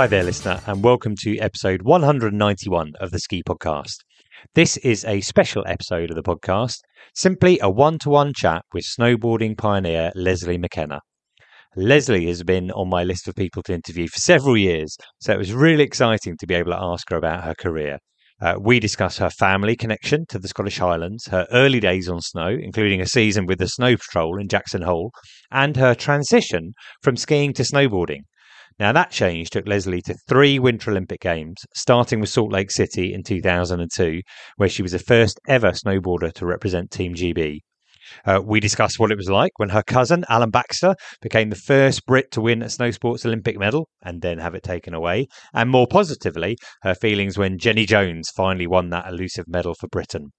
Hi there, listener, and welcome to episode 191 of the Ski Podcast. This is a special episode of the podcast, simply a one to one chat with snowboarding pioneer Lesley McKenna. Lesley has been on my list of people to interview for several years, so it was really exciting to be able to ask her about her career. Uh, we discuss her family connection to the Scottish Highlands, her early days on snow, including a season with the Snow Patrol in Jackson Hole, and her transition from skiing to snowboarding. Now, that change took Lesley to three Winter Olympic Games, starting with Salt Lake City in 2002, where she was the first ever snowboarder to represent Team GB. Uh, we discussed what it was like when her cousin, Alain Baxter, became the first Brit to win a snow sports Olympic medal and then have it taken away. And more positively, her feelings when Jenny Jones finally won that elusive medal for Britain.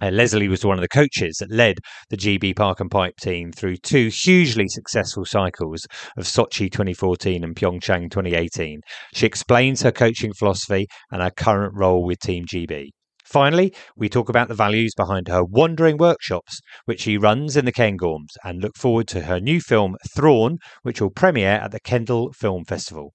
Uh, Lesley was one of the coaches that led the GB Park and Pipe team through two hugely successful cycles of Sochi 2014 and Pyeongchang 2018. She explains her coaching philosophy and her current role with Team GB. Finally, we talk about the values behind her wandering workshops, which she runs in the Cairngorms, and look forward to her new film, Thrawn, which will premiere at the Kendal Film Festival.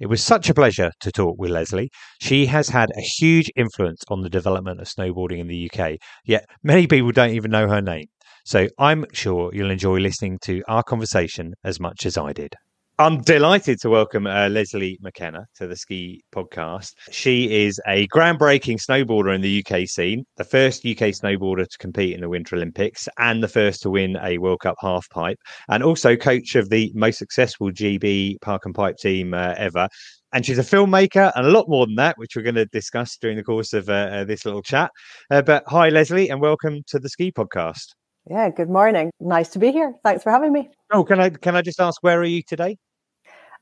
It was such a pleasure to talk with Lesley. She has had a huge influence on the development of snowboarding in the UK, yet many people don't even know her name. So I'm sure you'll enjoy listening to our conversation as much as I did. I'm delighted to welcome uh, Lesley McKenna to the Ski Podcast. She is a groundbreaking snowboarder in the UK scene, the first UK snowboarder to compete in the Winter Olympics, and the first to win a World Cup half pipe, and also coach of the most successful GB Park and Pipe team uh, ever. And she's a filmmaker and a lot more than that, which we're going to discuss during the course of uh, uh this little chat. Uh, but hi, Lesley, and welcome to the Ski Podcast. Yeah, good morning. Nice to be here. Thanks for having me. Oh, can I can I just ask where are you today?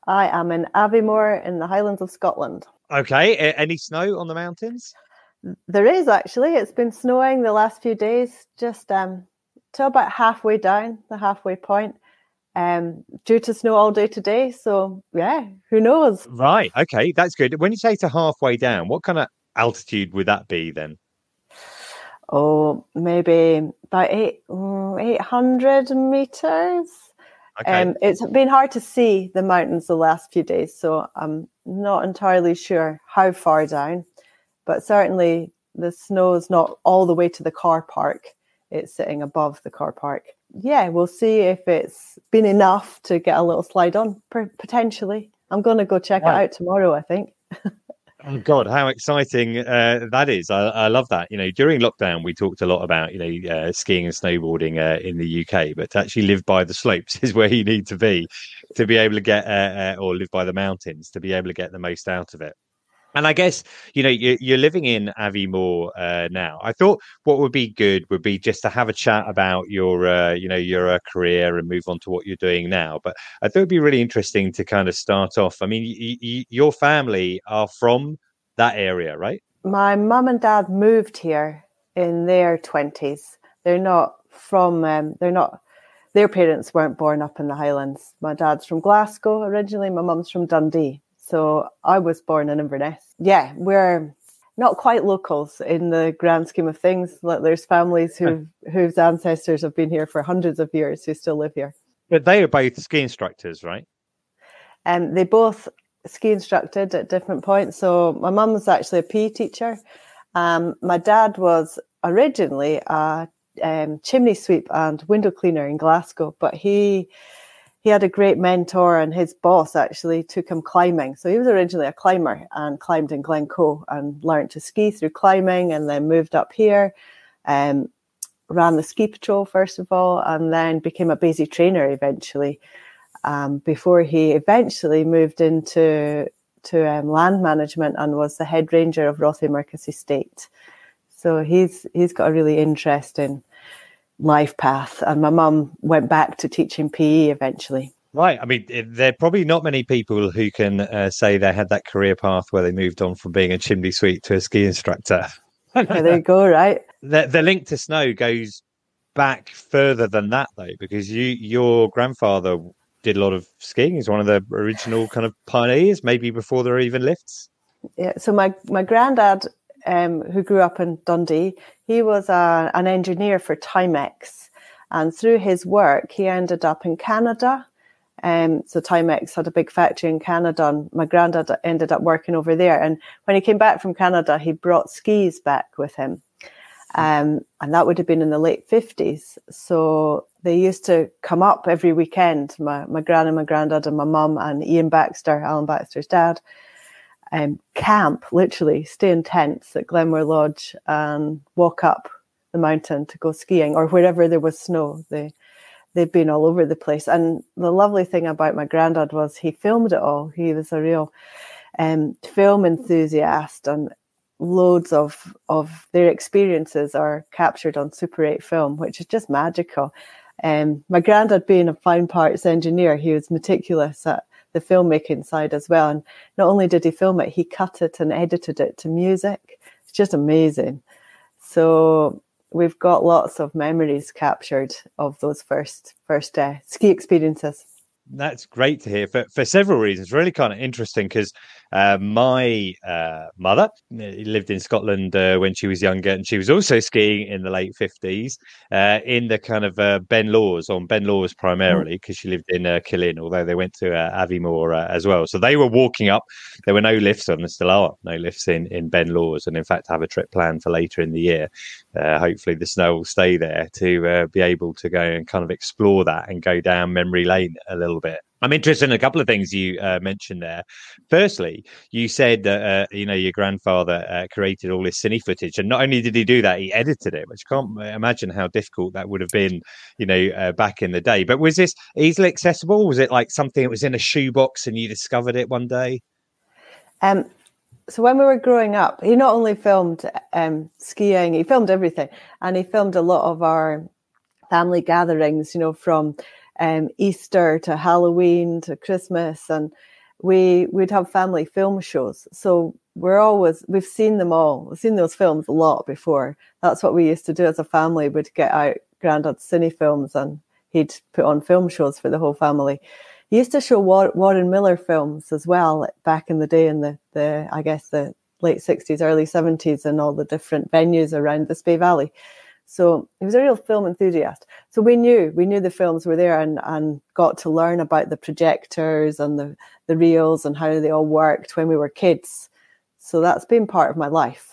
I am in Aviemore in the Highlands of Scotland. Okay. A- any snow on the mountains? There is actually. It's been snowing the last few days, just um, to about halfway down the halfway point, um, due to snow all day today. So yeah, who knows? Right. Okay, that's good. When you say to halfway down, what kind of altitude would that be then? oh, maybe about eight, mm, 800 meters. Okay. Um, it's been hard to see the mountains the last few days, so I'm not entirely sure how far down, but certainly the snow is not all the way to the car park. It's sitting above the car park. Yeah, we'll see if it's been enough to get a little slide on, potentially. I'm going to go check right. it out tomorrow, I think. Oh God, how exciting uh, that is! I, I, love that. You know, during lockdown, we talked a lot about you know uh, skiing and snowboarding uh, in the UK, but to actually live by the slopes is where you need to be to be able to get, uh, uh, or live by the mountains to be able to get the most out of it. And I guess you know you're, you're living in Aviemore uh, now. I thought what would be good would be just to have a chat about your uh, you know your uh, career and move on to what you're doing now. But I thought it'd be really interesting to kind of start off. I mean, y- y- your family are from that area, right? My mum and dad moved here in their twenties. They're not from. Um, they're not. Their parents weren't born up in the Highlands. My dad's from Glasgow originally. My mum's from Dundee. So I was born in Inverness. Yeah, we're not quite locals in the grand scheme of things. There's families who whose ancestors have been here for hundreds of years who still live here. But they are both ski instructors, right? And um, they both ski instructed at different points. So my mum was actually a PE teacher. Um, my dad was originally a um, chimney sweep and window cleaner in Glasgow, but he he had a great mentor and his boss actually took him climbing. So he was originally a climber and climbed in Glencoe and learned to ski through climbing and then moved up here. Um, ran the ski patrol first of all and then became a BASI trainer eventually um, before he eventually moved into to um, land management and was the head ranger of Rothiemurchus Estate. So he's he's got a really interesting life path. And my mum went back to teaching PE eventually. Right. I mean, there are probably not many people who can uh, say they had that career path where they moved on from being a chimney sweep to a ski instructor. there you go. Right. The, the link to snow goes back further than that, though, because you your grandfather did a lot of skiing. He's one of the original kind of pioneers, maybe before there were even lifts. Yeah. So my my granddad um, who grew up in Dundee, he was a, an engineer for Timex. And through his work, he ended up in Canada Um, so Timex had a big factory in Canada, and my granddad ended up working over there. And when he came back from Canada, he brought skis back with him. Um, and that would have been in the late 50s. So they used to come up every weekend, my, my gran and my granddad and my mum and Ian Baxter, Alain Baxter's dad, um, camp, literally stay in tents at Glenmore Lodge and walk up the mountain to go skiing or wherever there was snow. They, they've been all over the place. And the lovely thing about my granddad was he filmed it all. He was a real um, film enthusiast and loads of of their experiences are captured on Super 8 film, which is just magical. Um, my granddad being a fine parts engineer, he was meticulous at the filmmaking side as well. And not only did he film it, he cut it and edited it to music. It's just amazing. So we've got lots of memories captured of those first first uh, ski experiences. That's great to hear for, for several reasons. Really kind of interesting because uh, my uh, mother uh, lived in Scotland uh, when she was younger, and she was also skiing in the late 50s uh, in the kind of uh, Ben Lawers, on Ben Lawers primarily, because she lived in uh, Killin, although they went to uh, Aviemore as well. So they were walking up. There were no lifts on, there still are no lifts in, in Ben Lawers. And in fact, I have a trip planned for later in the year. hopefully, the snow will stay there to be able to go and kind of explore that and go down memory lane a little bit. I'm interested in a couple of things you uh, mentioned there. Firstly, you said that uh, you know your grandfather uh, created all this cine footage, and not only did he do that, he edited it, which I can't imagine how difficult that would have been, you know, uh, back in the day. But was this easily accessible? Was it like something that was in a shoebox and you discovered it one day? Um, so when we were growing up, he not only filmed um, skiing, he filmed everything, and he filmed a lot of our family gatherings. You know, from um, Easter to Halloween to Christmas, and we would have family film shows. So we're always we've seen them all. We've seen those films a lot before. That's what we used to do as a family. We'd get out Grandad's cine films, and he'd put on film shows for the whole family. He used to show Warren Miller films as well back in the day in the the I guess the late 60s, early 70s, and all the different venues around the Spey Valley. So he was a real film enthusiast. So we knew we knew the films were there and, and got to learn about the projectors and the, the reels and how they all worked when we were kids. So that's been part of my life.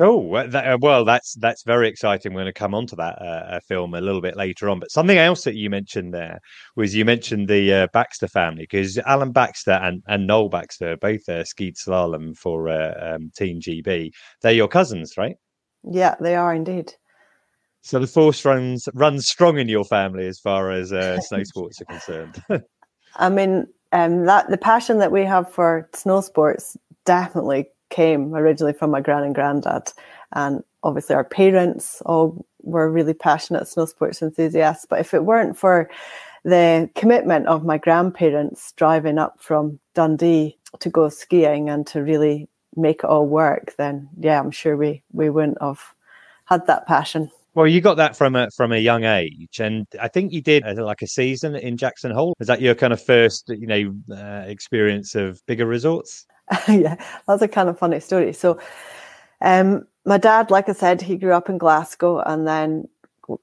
Oh that, uh, well, that's that's very exciting. We're going to come on to that uh, film a little bit later on. But something else that you mentioned there was you mentioned the uh, Baxter family because Alain Baxter and, and Noel Baxter both uh, skied slalom for uh, um, Team GB. They're your cousins, right? Yeah, they are indeed. So the force runs runs strong in your family as far as uh, snow sports are concerned. I mean, um, that the passion that we have for snow sports definitely came originally from my grand and granddad, and obviously our parents all were really passionate snow sports enthusiasts. But if it weren't for the commitment of my grandparents driving up from Dundee to go skiing and to really make it all work, then yeah, I'm sure we we wouldn't have had that passion. Well, you got that from a from a young age, and I think you did uh, like a season in Jackson Hole. Is that your kind of first, you know, uh, experience of bigger resorts? yeah, that's a kind of funny story. So, um, my dad, like I said, he grew up in Glasgow and then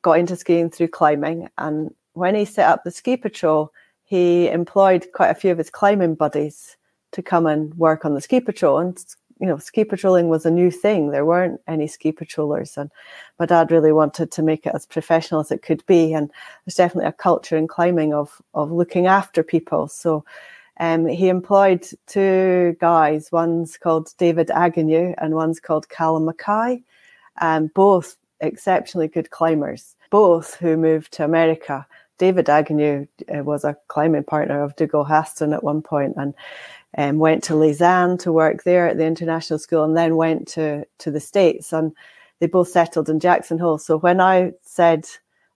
got into skiing through climbing. And when he set up the ski patrol, he employed quite a few of his climbing buddies to come and work on the ski patrol. And you know, ski patrolling was a new thing. There weren't any ski patrollers, and my dad really wanted to make it as professional as it could be. And there's definitely a culture in climbing of of looking after people. So um, he employed two guys. One's called David Agnew, and one's called Callum Mackay, and both exceptionally good climbers. Both who moved to America. David Agnew uh, was a climbing partner of Dougal Haston at one point, and um, went to Lausanne to work there at the international school and then went to, to the States. And they both settled in Jackson Hole. So when I said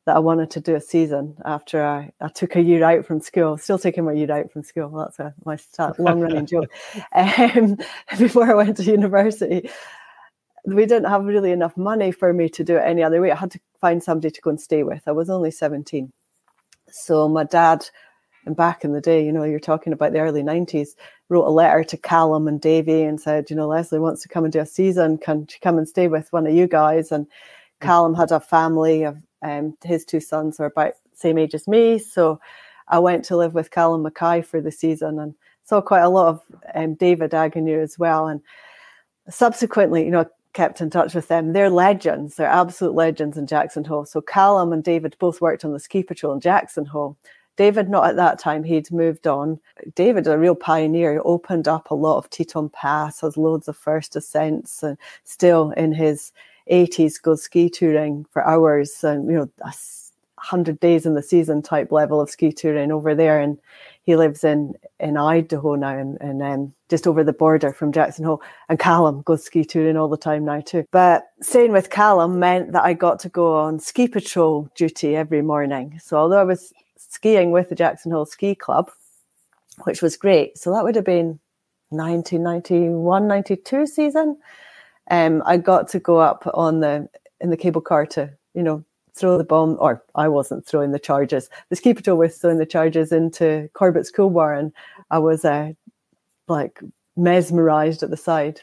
that I wanted to do a season after I, I took a year out from school, still taking my year out from school, that's a, my long running joke, um, before I went to university, we didn't have really enough money for me to do it any other way. I had to find somebody to go and stay with. I was only 17. So my dad and back in the day, you know, you're talking about the early 90s, wrote a letter to Callum and Davy and said, you know, Lesley wants to come and do a season. Can she come and stay with one of you guys? And Callum had a family of um, his two sons are about same age as me. So I went to live with Callum Mackay for the season and saw quite a lot of um, David Agnew as well. And subsequently, you know, kept in touch with them. They're legends. They're absolute legends in Jackson Hole. So Callum and David both worked on the ski patrol in Jackson Hole. David, not at that time, he'd moved on. David, a real pioneer, he opened up a lot of Teton Pass, has loads of first ascents, and still in his 80s goes ski touring for hours and, you know, 100 days in the season type level of ski touring over there. And he lives in, in Idaho now and, and um, just over the border from Jackson Hole. And Callum goes ski touring all the time now too. But staying with Callum meant that I got to go on ski patrol duty every morning. So although I was skiing with the Jackson Hole Ski Club, which was great. So that would have been 1991, 92 season. Um, I got to go up on the in the cable car to, you know, throw the bomb, or I wasn't throwing the charges. The ski was throwing the charges into Corbett's Couloir, and I was uh, like mesmerized at the side.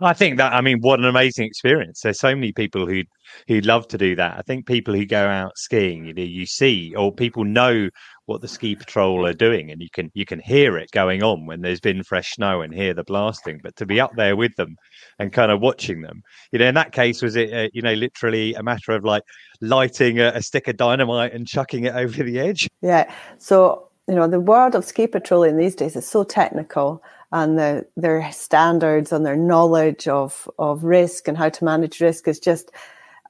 I think that I mean, what an amazing experience! There's so many people who who love to do that. I think people who go out skiing, you know, you see, or people know what the ski patrol are doing, and you can you can hear it going on when there's been fresh snow and hear the blasting. But to be up there with them and kind of watching them, you know, in that case, was it uh, you know literally a matter of like lighting a, a stick of dynamite and chucking it over the edge? Yeah. So you know, the world of ski patrolling these days is so technical and the, their standards and their knowledge of, of risk and how to manage risk is just,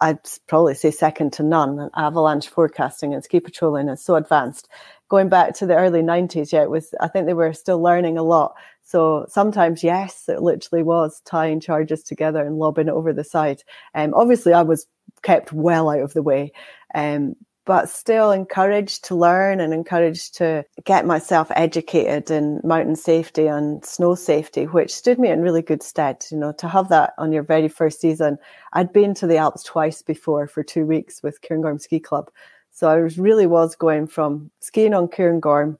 I'd probably say second to none. Avalanche forecasting and ski patrolling is so advanced. Going back to the early 90s, yeah, it was, I think they were still learning a lot. So sometimes, yes, it literally was tying charges together and lobbing it over the side. Um, obviously, I was kept well out of the way. Um, but still encouraged to learn and encouraged to get myself educated in mountain safety and snow safety, which stood me in really good stead. You know, to have that on your very first season. I'd been to the Alps twice before for two weeks with Cairngorm Ski Club. So I was really was going from skiing on Cairngorm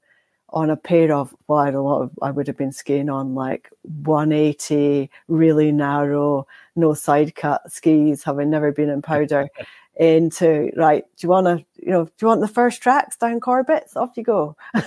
on a pair of well, I don't know, I would have been skiing on like 180, really narrow, no side cut skis, having never been in powder. into right do you want to you know do you want the first tracks down corbett's off you go.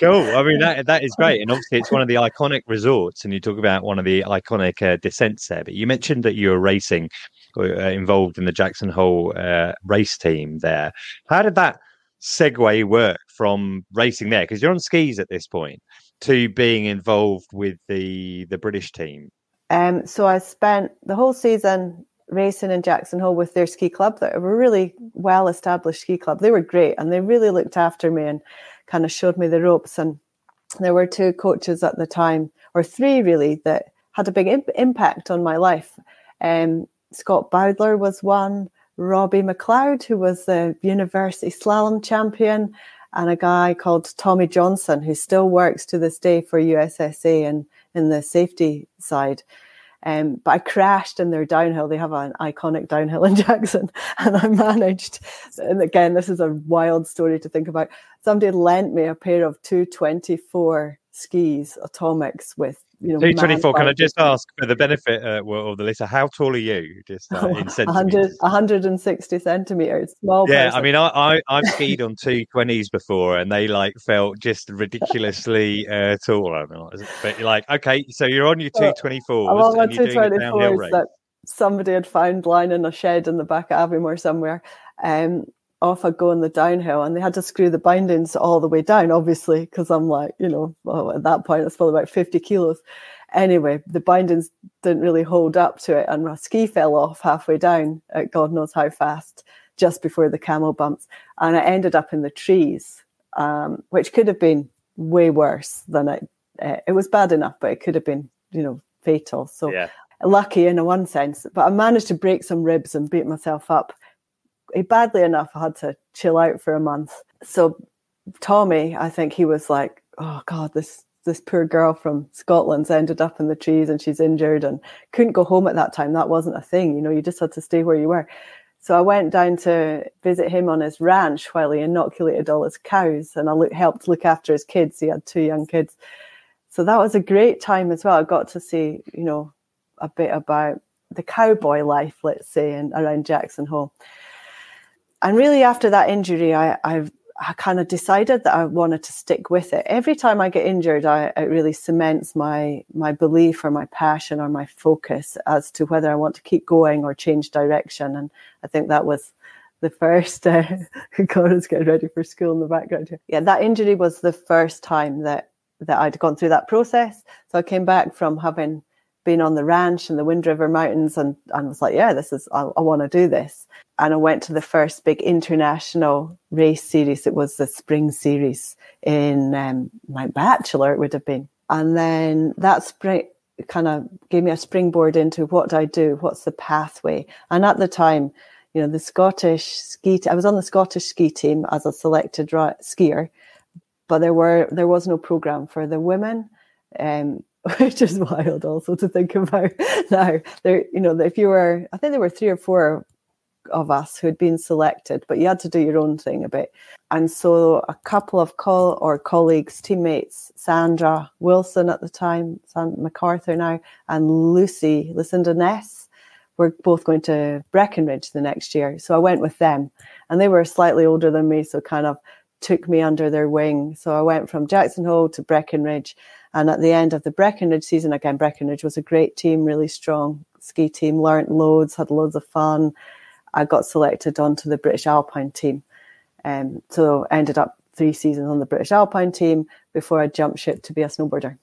Cool. I mean that that is great. And obviously it's one of the iconic resorts and you talk about one of the iconic uh, descents there but you mentioned that you were racing uh, involved in the jackson hole uh, race team there. How did that segue work from racing there? Because you're on skis at this point to being involved with the the british team. Um, so i spent the whole season racing in Jackson Hole with their ski club that were really well established ski club. They were great and they really looked after me and kind of showed me the ropes. And there were two coaches at the time, or three really, that had a big imp- impact on my life. Um, Scott Bowdler was one, Robbie McLeod, who was the university slalom champion, and a guy called Tommy Johnson, who still works to this day for USSA and in the safety side. Um, but I crashed in their downhill. They have an iconic downhill in Jackson, and I managed. And again, this is a wild story to think about. Somebody lent me a pair of 224 skis, atomics, with you know, 224. Can I just ask for the benefit uh, of the listener, how tall are you? Just uh, in centimeters. 160 centimeters. Small. Yeah, person. I mean, I, I I've skied on 220s before, and they like felt just ridiculously uh, tall. I mean, but you're like, okay, so you're on your 224 i'm on my 224s that somebody had found lying in a shed in the back of Aviemore somewhere. Um, off I go on the downhill and they had to screw the bindings all the way down, obviously, because I'm like, you know, well, at that point it's probably about 50 kilos. Anyway, the bindings didn't really hold up to it and my ski fell off halfway down at God knows how fast, just before the camel bumps. And I ended up in the trees, um, which could have been way worse than it. Uh, it was bad enough, but it could have been, you know, fatal. So yeah. lucky in a one sense, but I managed to break some ribs and beat myself up badly enough, I had to chill out for a month. So Tommy, I think he was like, oh God, this this poor girl from Scotland's ended up in the trees and she's injured and couldn't go home at that time. That wasn't a thing, you know, you just had to stay where you were. So I went down to visit him on his ranch while he inoculated all his cows and I look, helped look after his kids. He had two young kids. So that was a great time as well. I got to see, you know, a bit about the cowboy life, let's say, and around Jackson Hole and really after that injury, I, I I kind of decided that I wanted to stick with it. Every time I get injured, I, it really cements my my belief or my passion or my focus as to whether I want to keep going or change direction. And I think that was the first. Uh, is getting ready for school in the background here. Yeah, that injury was the first time that that I'd gone through that process. So I came back from having been on the ranch in the Wind River Mountains and, and was like, yeah, this is, I, I want to do this. And I went to the first big international race series. It was the spring series in um, my bachelor, it would have been. And then that spring kind of gave me a springboard into what do I do? What's the pathway? And at the time, you know, the Scottish ski, I was on the Scottish ski team as a selected skier, but there were, there was no program for the women. Um, which is wild also to think about now. There, you know, if you were, I think there were three or four of us who had been selected, but you had to do your own thing a bit. And so a couple of call or colleagues, teammates, Sandra Wilson at the time, Sandra MacArthur now, and Lucy, Lucinda Ness, were both going to Breckenridge the next year. So I went with them. And they were slightly older than me, so kind of took me under their wing. So I went from Jackson Hole to Breckenridge. And at the end of the Breckenridge season, again, Breckenridge was a great team, really strong ski team, learnt loads, had loads of fun. I got selected onto the British Alpine team. Um, so I ended up three seasons on the British Alpine team before I jumped ship to be a snowboarder.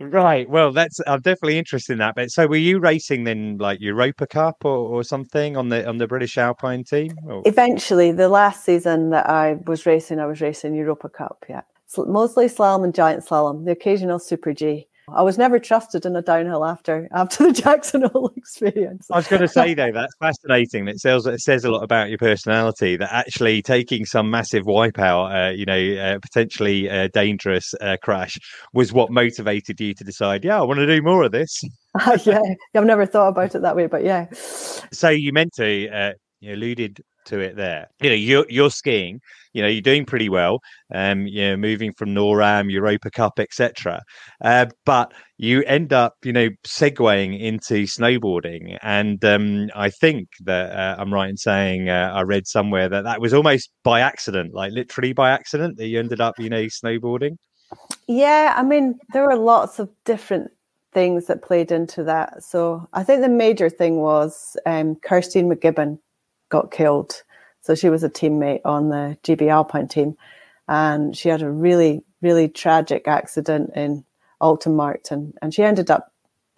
Right. Well, that's I'm definitely interested in that. But so, were you racing then, like Europa Cup or, or something on the on the British Alpine team? Or? Eventually, the last season that I was racing, I was racing Europa Cup. Yeah, mostly slalom and giant slalom. The occasional Super G. I was never trusted in a downhill after after the Jackson Hole experience. I was going to say though that's fascinating. It says it says a lot about your personality. That actually taking some massive wipeout, uh, you know, uh, potentially uh, dangerous uh, crash, was what motivated you to decide. Yeah, I want to do more of this. yeah, I've never thought about it that way, but yeah. So you meant to uh, you alluded to it there. You know, you're you're skiing. You know, you're doing pretty well. Um, you know, moving from NORAM, Europa Cup, etc. Uh, but you end up, you know, segueing into snowboarding, and um, I think that uh, I'm right in saying uh, I read somewhere that that was almost by accident, like literally by accident, that you ended up, you know, snowboarding. Yeah, I mean, there were lots of different things that played into that. So I think the major thing was um, Kirsteen McGibbon got killed. So she was a teammate on the GB Alpine team, and she had a really, really tragic accident in Altenmarkt, and she ended up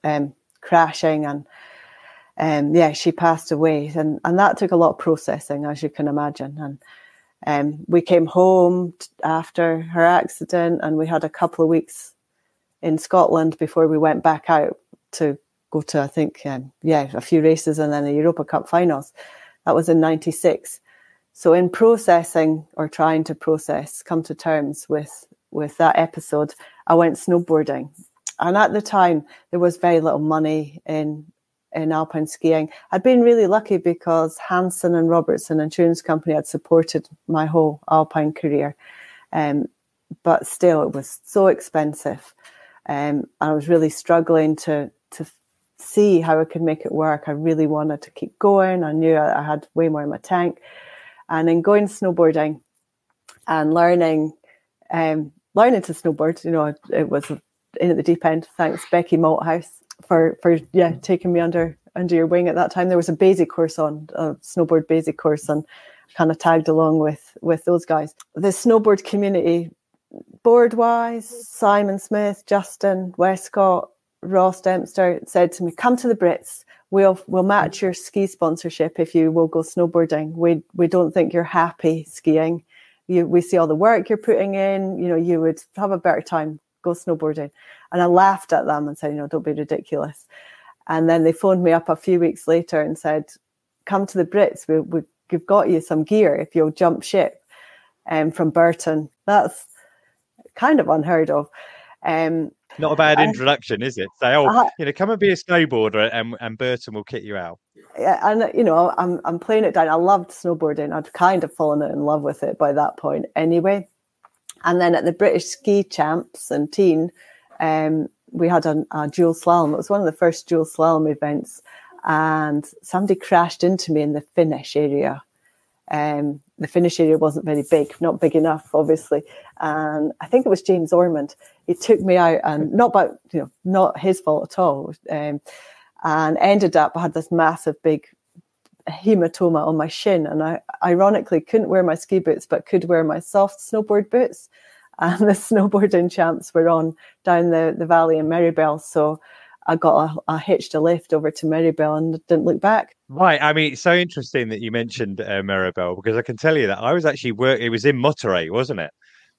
um, crashing, and um, yeah, she passed away, and and that took a lot of processing, as you can imagine, and. Um, we came home after her accident, and we had a couple of weeks in Scotland before we went back out to go to, I think, um, yeah, a few races and then the Europa Cup finals. That was in 96. So in processing or trying to process, come to terms with, with that episode, I went snowboarding. And at the time, there was very little money in in alpine skiing. I'd been really lucky because Hansson and Robertson Insurance Company had supported my whole alpine career. Um, but still, it was so expensive. Um, I was really struggling to see how I could make it work. I really wanted to keep going. I knew I, had way more in my tank. And then going snowboarding and learning, um, learning to snowboard, you know, it, was in at the deep end. Thanks, Becci Malthouse, for for yeah taking me under under your wing at that time. There was a basic course on a snowboard basic course, and kind of tagged along with with those guys. The snowboard community, board wise, Simon Smith, Justin Westcott, Ross Dempster said to me, "Come to the Brits. We'll we'll match your ski sponsorship if you will go snowboarding. We we don't think you're happy skiing. You we see all the work you're putting in. You know you would have a better time. Go snowboarding." And I laughed at them and said, "You know, don't be ridiculous." And then they phoned me up a few weeks later and said, "Come to the Brits. We, we we've got you some gear if you'll jump ship." Um, from Burton. That's kind of unheard of. Um, not a bad introduction, is it? Say, oh, uh, you know, come and be a snowboarder, and and Burton will kit you out. Yeah, and you know, I'm I'm playing it down. I loved snowboarding. I'd kind of fallen in love with it by that point, anyway. And then at the British Ski Champs and Tignes, um, we had a, a dual slalom. It was one of the first dual slalom events, and somebody crashed into me in the finish area. Um, the finish area wasn't very big, not big enough, obviously. And I think it was James Ormond. He took me out, and not by you know, not his fault at all. Um, and ended up I had this massive big hematoma on my shin, and I ironically couldn't wear my ski boots, but could wear my soft snowboard boots. And the snowboarding champs were on down the, the valley in Meribel, so I got a, hitched a lift over to Meribel and didn't look back. Right. I mean, it's so interesting that you mentioned uh, Meribel because I can tell you that I was actually working, It was in Mottaret, wasn't it?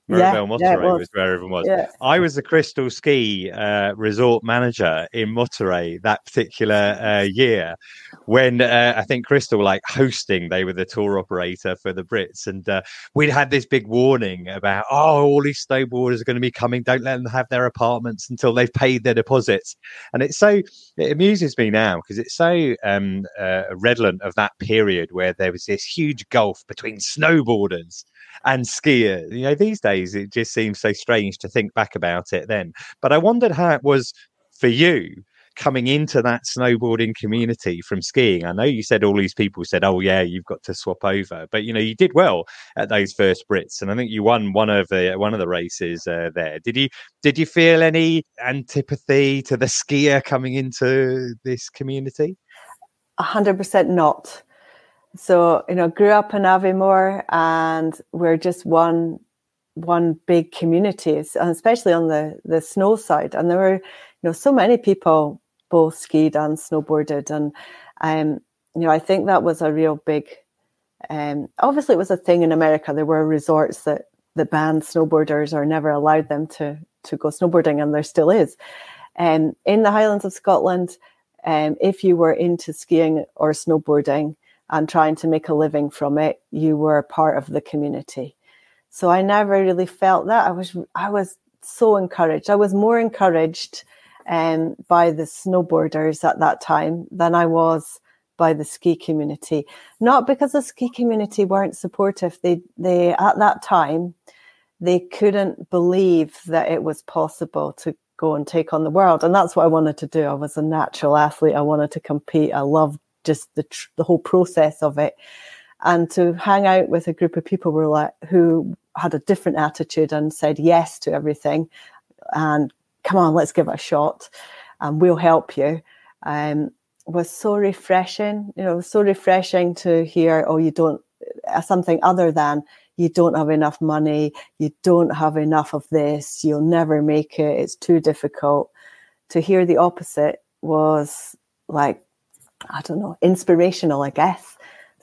Meribel yeah, yeah, was. was. where everyone was. Yeah. I was the Crystal Ski uh, resort manager in Mottaret that particular uh, year when uh, I think Crystal like hosting, they were the tour operator for the Brits. And uh, we'd had this big warning about, oh, all these snowboarders are going to be coming. Don't let them have their apartments until they've paid their deposits. And it's so, it amuses me now because it's so um, uh, redolent of that period where there was this huge gulf between snowboarders and skiers. You know, these days it just seems so strange to think back about it then. But I wondered how it was for you coming into that snowboarding community from skiing. I know you said all these people said, "Oh yeah, you've got to swap over," but you know you did well at those first Brits, and I think you won one of the one of the races uh, there. Did you did you feel any antipathy to the skier coming into this community? A hundred percent not. So, you know, grew up in Aviemore and we're just one one big community, especially on the, the snow side. And there were, you know, so many people both skied and snowboarded. And um, you know, I think that was a real big um, obviously it was a thing in America. There were resorts that that banned snowboarders or never allowed them to to go snowboarding, and there still is. Um, in the Highlands of Scotland, um, if you were into skiing or snowboarding, and trying to make a living from it, you were part of the community. So I never really felt that. I was I was so encouraged. I was more encouraged um, by the snowboarders at that time than I was by the ski community. Not because the ski community weren't supportive. They they at that time they couldn't believe that it was possible to go and take on the world. And that's what I wanted to do. I was a natural athlete. I wanted to compete. I loved just the tr- the whole process of it, and to hang out with a group of people were like who had a different attitude and said yes to everything, and come on, let's give it a shot, and we'll help you. Um, was so refreshing, you know, so refreshing to hear. Oh, you don't uh, something other than you don't have enough money, you don't have enough of this, you'll never make it, it's too difficult. To hear the opposite was like I don't know, inspirational, I guess.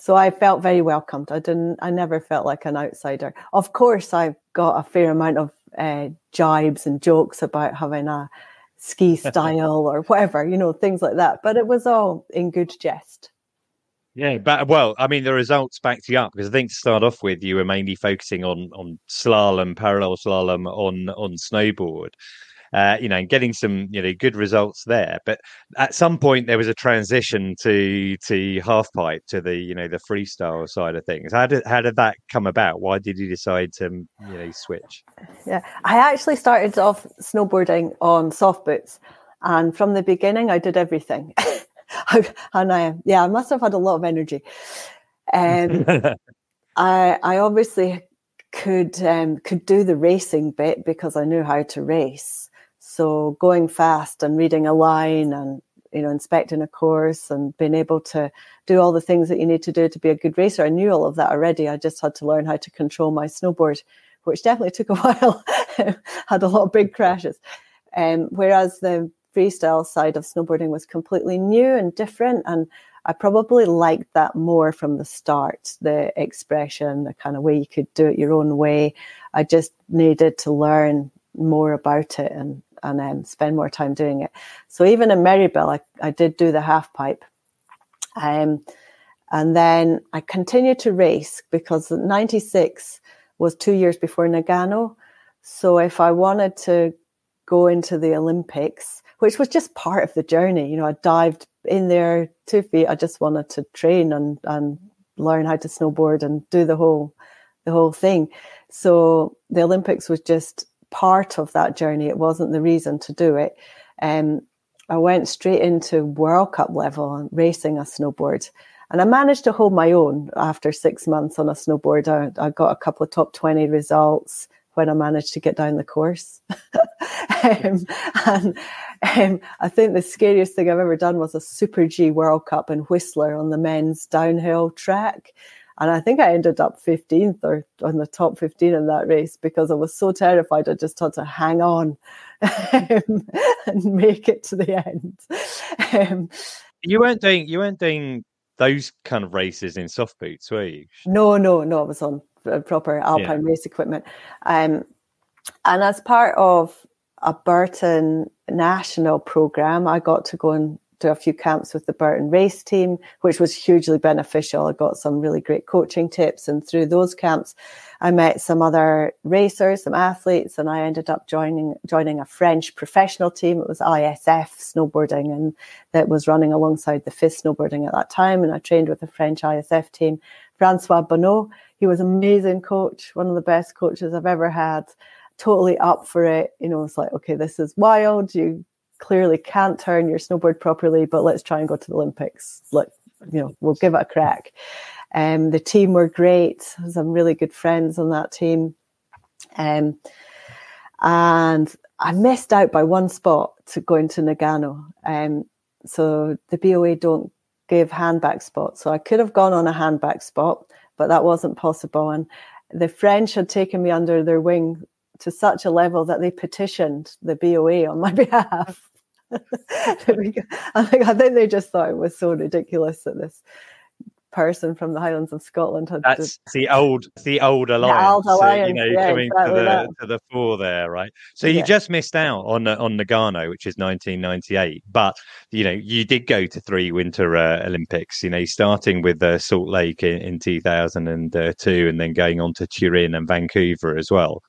So I felt very welcomed. I didn't, I never felt like an outsider. Of course, I got a fair amount of uh, jibes and jokes about having a ski style or whatever, you know, things like that. But it was all in good jest. Yeah, but well, I mean, the results backed you up because I think to start off with, you were mainly focusing on on slalom, parallel slalom, on on snowboard uh, you know, and getting some, you know, good results there. But at some point, there was a transition to to half pipe to the, you know, the freestyle side of things. How did how did that come about? Why did you decide to, you know, switch? Yeah, I actually started off snowboarding on soft boots, and from the beginning, I did everything. and I, yeah, I must have had a lot of energy. Um, I, I obviously could um, could do the racing bit because I knew how to race. So going fast and reading a line and you know inspecting a course and being able to do all the things that you need to do to be a good racer. I knew all of that already. I just had to learn how to control my snowboard, which definitely took a while. had a lot of big crashes. Um, whereas the freestyle side of snowboarding was completely new and different and I probably liked that more from the start, the expression, the kind of way you could do it your own way. I just needed to learn more about it and and um, spend more time doing it. So even in Meribel, I, I did do the half pipe. Um, and then I continued to race because 96 was two years before Nagano. So if I wanted to go into the Olympics, which was just part of the journey, you know, I dived in there two feet. I just wanted to train and, and learn how to snowboard and do the whole, the whole thing. So the Olympics was just part of that journey. It wasn't the reason to do it. Um, I went straight into World Cup level and racing a snowboard. and I managed to hold my own after six months on a snowboard. I, I got a couple of top 20 results when I managed to get down the course. um, and um, I think the scariest thing I've ever done was a Super G World Cup in Whistler on the men's downhill track. And I think I ended up 15th or on the top 15 in that race because I was so terrified. I just had to hang on um, and make it to the end. Um, you weren't doing you weren't doing those kind of races in soft boots, were you? No, no, no. I was on proper alpine yeah. race equipment. Um, and as part of a Burton national program, I got to go and do a few camps with the Burton race team, which was hugely beneficial. I got some really great coaching tips, and through those camps, I met some other racers, some athletes, and I ended up joining joining a French professional team. It was ISF snowboarding, and that was running alongside the FIS snowboarding at that time. And I trained with the French ISF team. Francois Bonneau, he was an amazing coach, one of the best coaches I've ever had. Totally up for it. You know, it's like, okay, this is wild. You clearly can't turn your snowboard properly, but let's try and go to the Olympics. Let you know, we'll give it a crack. Um, the team were great. Some really good friends on that team. Um, and I missed out by one spot to going to Nagano. Um, so the BOA don't give handback spots. So I could have gone on a handback spot, but that wasn't possible. And the French had taken me under their wing to such a level that they petitioned the BOA on my behalf. I think I think they just thought it was so ridiculous that this person from the Highlands of Scotland had. That's to, the old, the old alliance. The old alliance, you know, yeah, coming exactly to the that. to the fore there, right? So you yeah. just missed out on on Nagano, which is 1998, but you know you did go to three Winter uh, Olympics. You know, starting with uh, Salt Lake in, in 2002, and then going on to Turin and Vancouver as well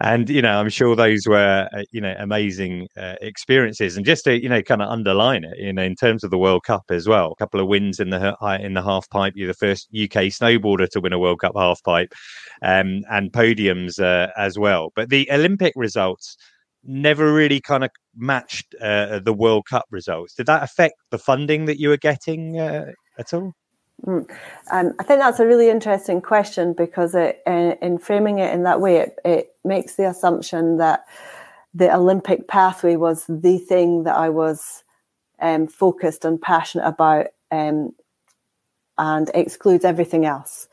and you know i'm sure those were uh, you know amazing uh, experiences. And just to you know kind of underline it you know in terms of the world cup as well a couple of wins in the in the half pipe you're the first uk snowboarder to win a world cup half pipe um, and podiums uh, as well. But the olympic results never really kind of matched uh, the world cup results. Did that affect the funding that you were getting uh, at all? Mm. Um, I think that's a really interesting question because it, in, in framing it in that way, it, it, makes the assumption that the Olympic pathway was the thing that I was um, focused and passionate about um, and excludes everything else.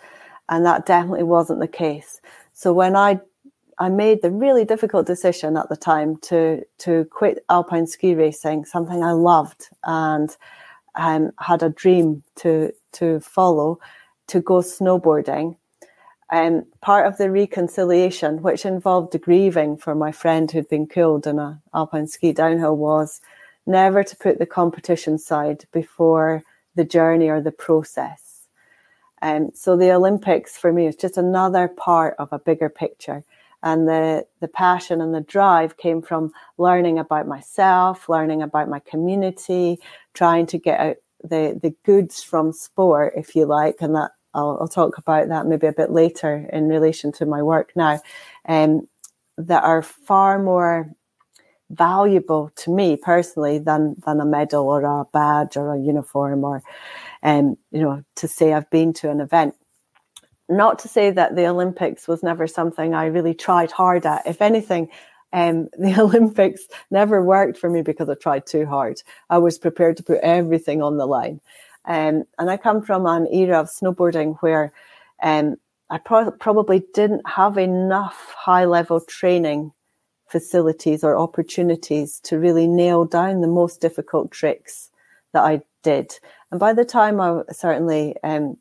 And that definitely wasn't the case. So when I I made the really difficult decision at the time to to quit alpine ski racing, something I loved and um, had a dream to to follow to go snowboarding. Um, part of the reconciliation, which involved grieving for my friend who'd been killed in a alpine ski downhill, was never to put the competition side before the journey or the process. Um, so the Olympics for me is just another part of a bigger picture. And the, the passion and the drive came from learning about myself, learning about my community, trying to get out the the goods from sport, if you like, and that I'll, I'll talk about that maybe a bit later in relation to my work now, um, that are far more valuable to me personally than than a medal or a badge or a uniform or um, you know to say I've been to an event. Not to say that the Olympics was never something I really tried hard at. If anything, um, the Olympics never worked for me because I tried too hard. I was prepared to put everything on the line. Um, and I come from an era of snowboarding where um, I pro- probably didn't have enough high level training facilities or opportunities to really nail down the most difficult tricks that I did. And by the time I certainly um,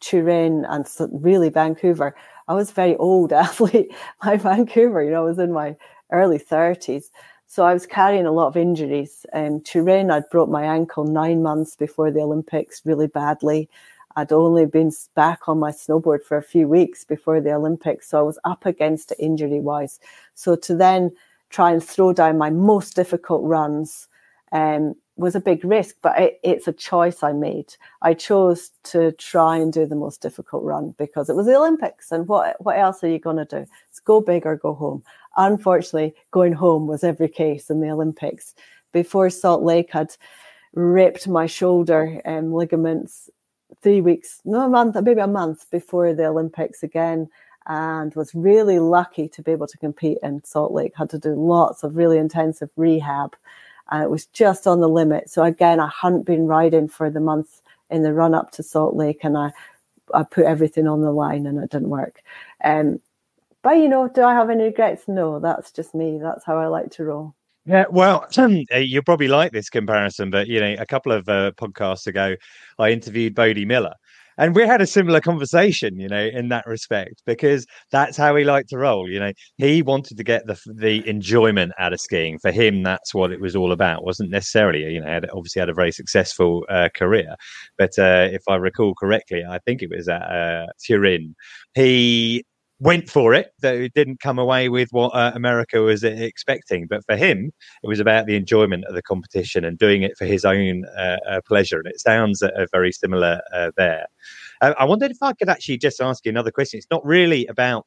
Turin and really Vancouver, I was a very old athlete by Vancouver. You know, I was in my early 30s. So I was carrying a lot of injuries. Um, Turin, I'd broke my ankle nine months before the Olympics really badly. I'd only been back on my snowboard for a few weeks before the Olympics. So I was up against it injury wise. So to then try and throw down my most difficult runs um, was a big risk, but it, it's a choice I made. I chose to try and do the most difficult run because it was the Olympics, and what what else are you going to do? It's go big or go home. Unfortunately, going home was every case in the Olympics. Before Salt Lake had ripped my shoulder um, ligaments three weeks, no, a month, maybe a month before the Olympics again, and was really lucky to be able to compete in Salt Lake. Had to do lots of really intensive rehab, and it was just on the limit. So again, I hadn't been riding for the month in the run up to Salt Lake, and I I put everything on the line, and it didn't work. Um, but you know, do I have any regrets? No, that's just me. That's how I like to roll. Yeah, well, uh, you'll probably like this comparison, but you know, a couple of uh, podcasts ago, I interviewed Bode Miller, and we had a similar conversation, you know, in that respect, because that's how he liked to roll. You know, he wanted to get the the enjoyment out of skiing. For him, that's what it was all about. Wasn't necessarily, you know, had, obviously had a very successful uh, career, but uh, if I recall correctly, I think it was at uh, Turin. He went for it. That it didn't come away with what uh, America was expecting. But for him, it was about the enjoyment of the competition and doing it for his own uh, uh, pleasure. And it sounds uh, very similar uh, there. Uh, I wondered if I could actually just ask you another question. It's not really about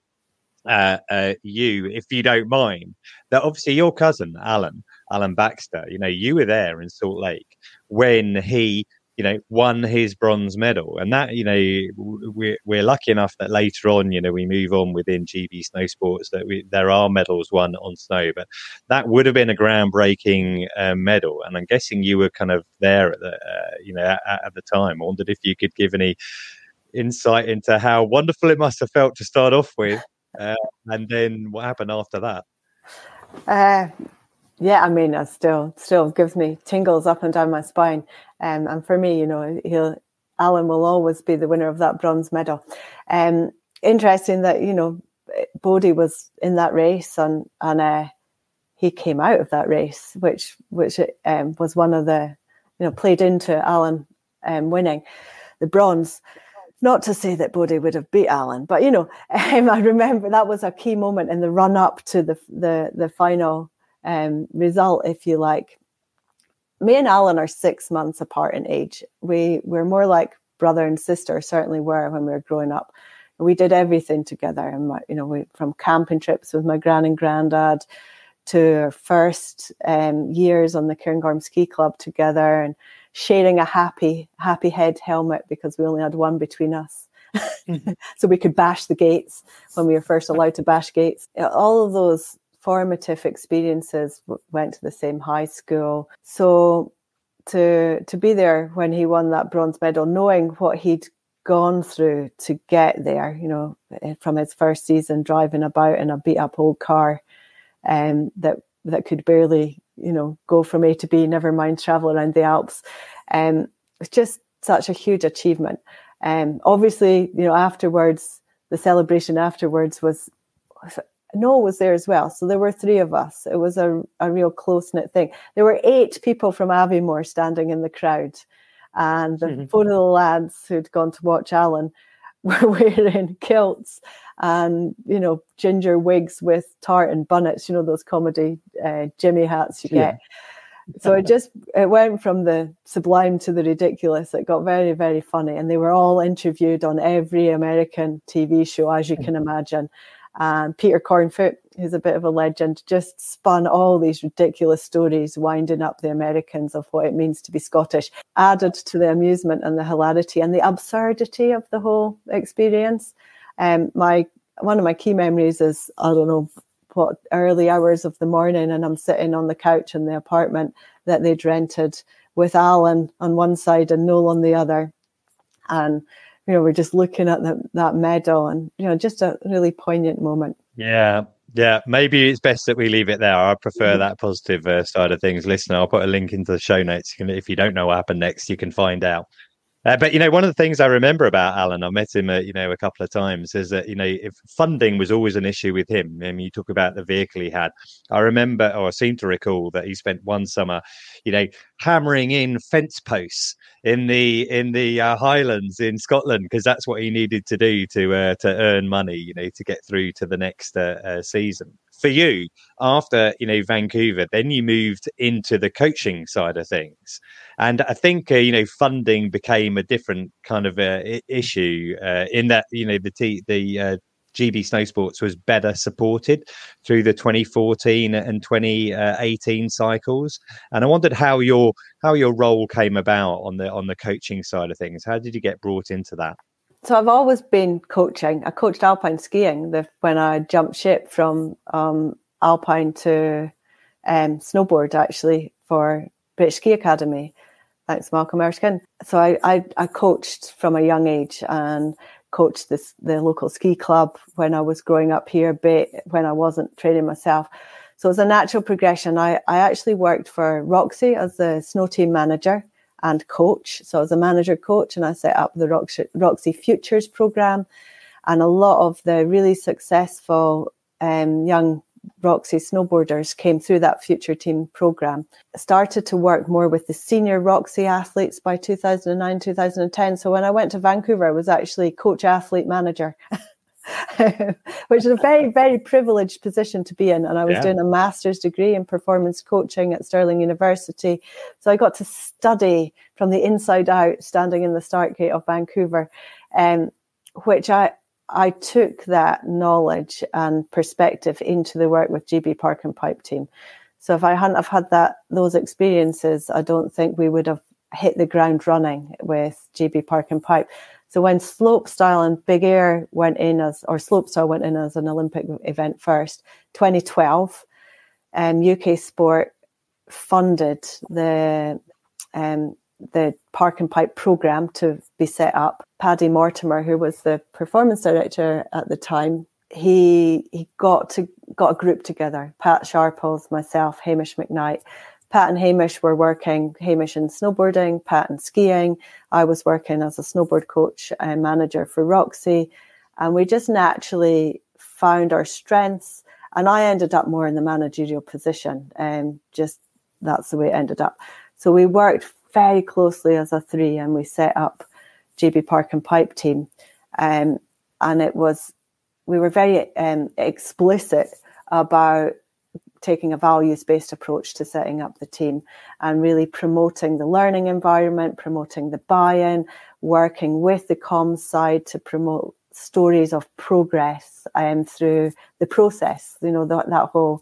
you, if you don't mind. That obviously your cousin Alain, Alain Baxter. You know, you were there in Salt Lake when he you know, won his bronze medal. And that, you know, we're, we're lucky enough that later on, you know, we move on within GB Snow Sports that we, there are medals won on snow. But that would have been a groundbreaking uh, medal. And I'm guessing you were kind of there at the, uh, you know, at, at, the time. I wondered if you could give any insight into how wonderful it must have felt to start off with. Uh, and then what happened after that? Yeah, I mean, it still still gives me tingles up and down my spine. Um, and for me, you know, he'll Alain will always be the winner of that bronze medal. Um, interesting that you know Bode was in that race and and uh, he came out of that race, which which um, was one of the you know played into Alain um, winning the bronze. Not to say that Bode would have beat Alain, but you know, um, I remember that was a key moment in the run up to the the the final um, result, if you like. Me and Alain are six months apart in age. We we're more like brother and sister, certainly were when we were growing up. We did everything together, and my, you know, we, from camping trips with my gran and granddad to our first um, years on the Cairngorm Ski Club together, and sharing a happy happy head helmet because we only had one between us. Mm-hmm. so we could bash the gates when we were first allowed to bash gates. All of those formative experiences, went to the same high school. So to to be there when he won that bronze medal, knowing what he'd gone through to get there, you know, eh, from his first season driving about in a beat up old car um, that that could barely, you know, go from A to B, never mind travel around the Alps. Um, it's just such a huge achievement. Um, obviously, you know, afterwards, the celebration afterwards was Noel was there as well. So there were three of us. It was a, a real close knit thing. There were eight people from Aviemore standing in the crowd. And the mm-hmm. four of the lads who'd gone to watch Alain were wearing kilts and, you know, ginger wigs with tartan bunnets, you know, those comedy uh, Jimmy hats you yeah. get. So it just it went from the sublime to the ridiculous. It got very, very funny. And they were all interviewed on every American TV show, as you can imagine. And Peter Cornfoot, who's a bit of a legend, just spun all these ridiculous stories, winding up the Americans of what it means to be Scottish, added to the amusement and the hilarity and the absurdity of the whole experience. Um, my one of my key memories is I don't know what early hours of the morning, and I'm sitting on the couch in the apartment that they'd rented with Alain on one side and Noel on the other, and you know, we're just looking at the, that medal and, you know, just a really poignant moment. Yeah. Yeah, maybe it's best that we leave it there. I prefer mm-hmm. that positive uh, side of things. Listen, I'll put a link into the show notes. You can, if you don't know what happened next, you can find out. Uh, but you know, one of the things I remember about Alain, I met him, uh, you know, a couple of times, is that you know, if funding was always an issue with him. I mean, you talk about the vehicle he had. I remember, or I seem to recall, that he spent one summer, you know, hammering in fence posts in the in the uh, Highlands in Scotland because that's what he needed to do to uh, to earn money, you know, to get through to the next uh, uh, season for you after you know Vancouver, then you moved into the coaching side of things, and I think uh, you know funding became a different kind of uh, issue uh, in that you know the t- the uh, GB Snow Sports was better supported through the 2014 and 2018 cycles. And I wondered how your how your role came about on the on the coaching side of things. How did you get brought into that? So I've always been coaching. I coached alpine skiing the, when I jumped ship from um, alpine to um, snowboard actually for British Ski Academy. Thanks, Malcolm Erskine. So I, I, I coached from a young age and coached this, the local ski club when I was growing up here, but when I wasn't training myself. So it was a natural progression. I, I actually worked for Roxy as the snow team manager and coach. So I was a manager coach and I set up the Roxy, Roxy Futures program. And a lot of the really successful um, young Roxy snowboarders came through that future team program. Started to work more with the senior Roxy athletes by 2009, 2010. So when I went to Vancouver, I was actually coach athlete manager. which is a very, very privileged position to be in. And I was yeah. doing a master's degree in performance coaching at Stirling University. So I got to study from the inside out, standing in the start gate of Vancouver, um, which I, I took that knowledge and perspective into the work with GB Park and Pipe team. So if I hadn't have had that those experiences, I don't think we would have hit the ground running with GB Park and Pipe. So when slope style and big air went in as, or slopestyle went in as an Olympic event first, 2012, um, UK Sport funded the um, the Park and Pipe program to be set up. Paddy Mortimer, who was the performance director at the time, he he got to got a group together. Pat Sharples, myself, Hamish McKnight. Pat and Hamish were working, Hamish in snowboarding, Pat in skiing. I was working as a snowboard coach and manager for Roxy. And we just naturally found our strengths. And I ended up more in the managerial position. And just that's the way it ended up. So we worked very closely as a three and we set up GB Park and Pipe team. Um, and it was, we were very um, explicit about taking a values based approach to setting up the team and really promoting the learning environment, promoting the buy in, working with the comms side to promote stories of progress um, through the process. You know, that, that whole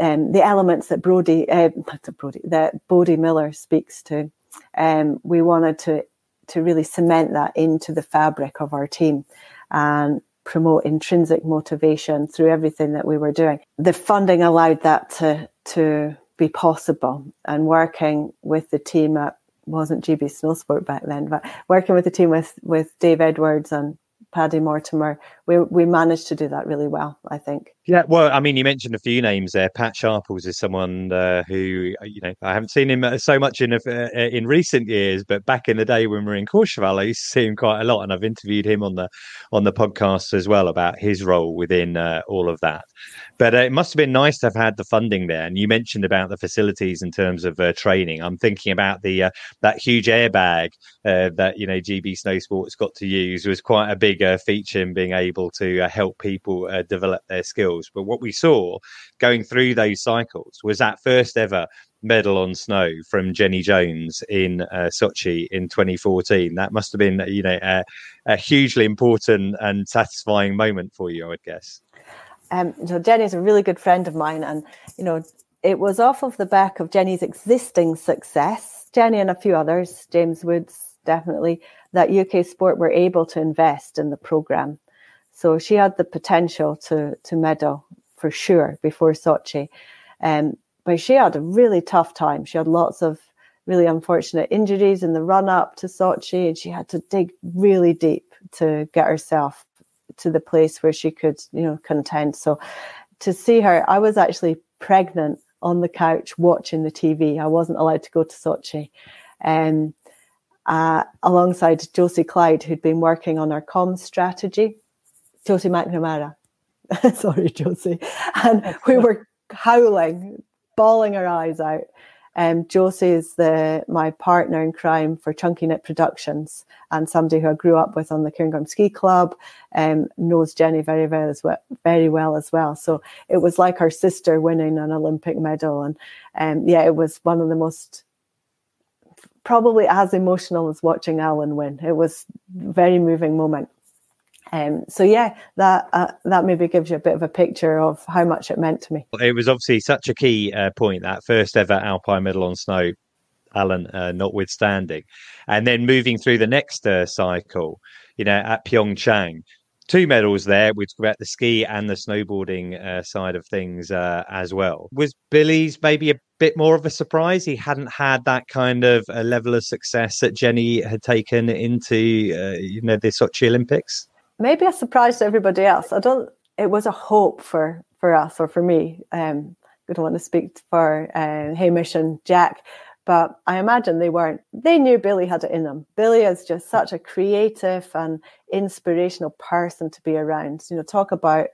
um, the elements that Brody, uh, Brody, that Bode Miller speaks to. Um, we wanted to to really cement that into the fabric of our team and promote intrinsic motivation through everything that we were doing. The funding allowed that to to be possible, and working with the team at wasn't GB Snowsport back then, but working with the team with with Dave Edwards and Paddy Mortimer, we we managed to do that really well, I think. Yeah, well, I mean, you mentioned a few names there. Pat Sharples is someone uh, who you know I haven't seen him uh, so much in uh, in recent years, but back in the day when we were in Courchevel, I used to see him quite a lot, and I've interviewed him on the on the podcast as well about his role within uh, all of that. But uh, it must have been nice to have had the funding there. And you mentioned about the facilities in terms of uh, training. I'm thinking about the that huge airbag that you know GB Snow Sports got to use was quite a big feature in being able to help people develop their skills But what we saw going through those cycles was that first ever medal on snow from Jenny Jones in uh, Sochi in 2014. That must have been, you know, a, a, hugely important and satisfying moment for you, I would guess. Um, so Jenny's a really good friend of mine, and you know, it was off of the back of Jenny's existing success. Jenny and a few others, James Woods definitely, that UK Sport were able to invest in the program. So she had the potential to to medal for sure before Sochi. Um, but she had a really tough time. She had lots of really unfortunate injuries in the run up to Sochi, and she had to dig really deep to get herself to the place where she could, you know, contend. So to see her, I was actually pregnant on the couch watching the TV. I wasn't allowed to go to Sochi. Um, uh, alongside Josie Clyde, who'd been working on our comms strategy. Josie McNamara. Sorry, Josie. And we were howling, bawling our eyes out. Um, Josie is the my partner in crime for Chunky Knit Productions and somebody who I grew up with on the Cairngorm Ski Club. Um, knows Jenny very very as well, very well as well. So it was like her sister winning an Olympic medal, and um, yeah, it was one of the most probably as emotional as watching Alain win. It was a very moving moment. Um, so yeah, that uh, that maybe gives you a bit of a picture of how much it meant to me. It was obviously such a key uh, point that first ever Alpine medal on snow, Alain uh, notwithstanding, and then moving through the next uh, cycle, you know, at Pyeongchang, two medals there. About the ski and the snowboarding uh, side of things uh, as well. Was Billy's maybe a bit more of a surprise? He hadn't had that kind of a level of success that Jenny had taken into you know the Sochi Olympics maybe a surprise to everybody else. I don't. It was a hope for for us or for me. Um, I don't want to speak for uh, Hamish and Jack, but I imagine they weren't. They knew Billy had it in them. Billy is just such a creative and inspirational person to be around. You know, talk about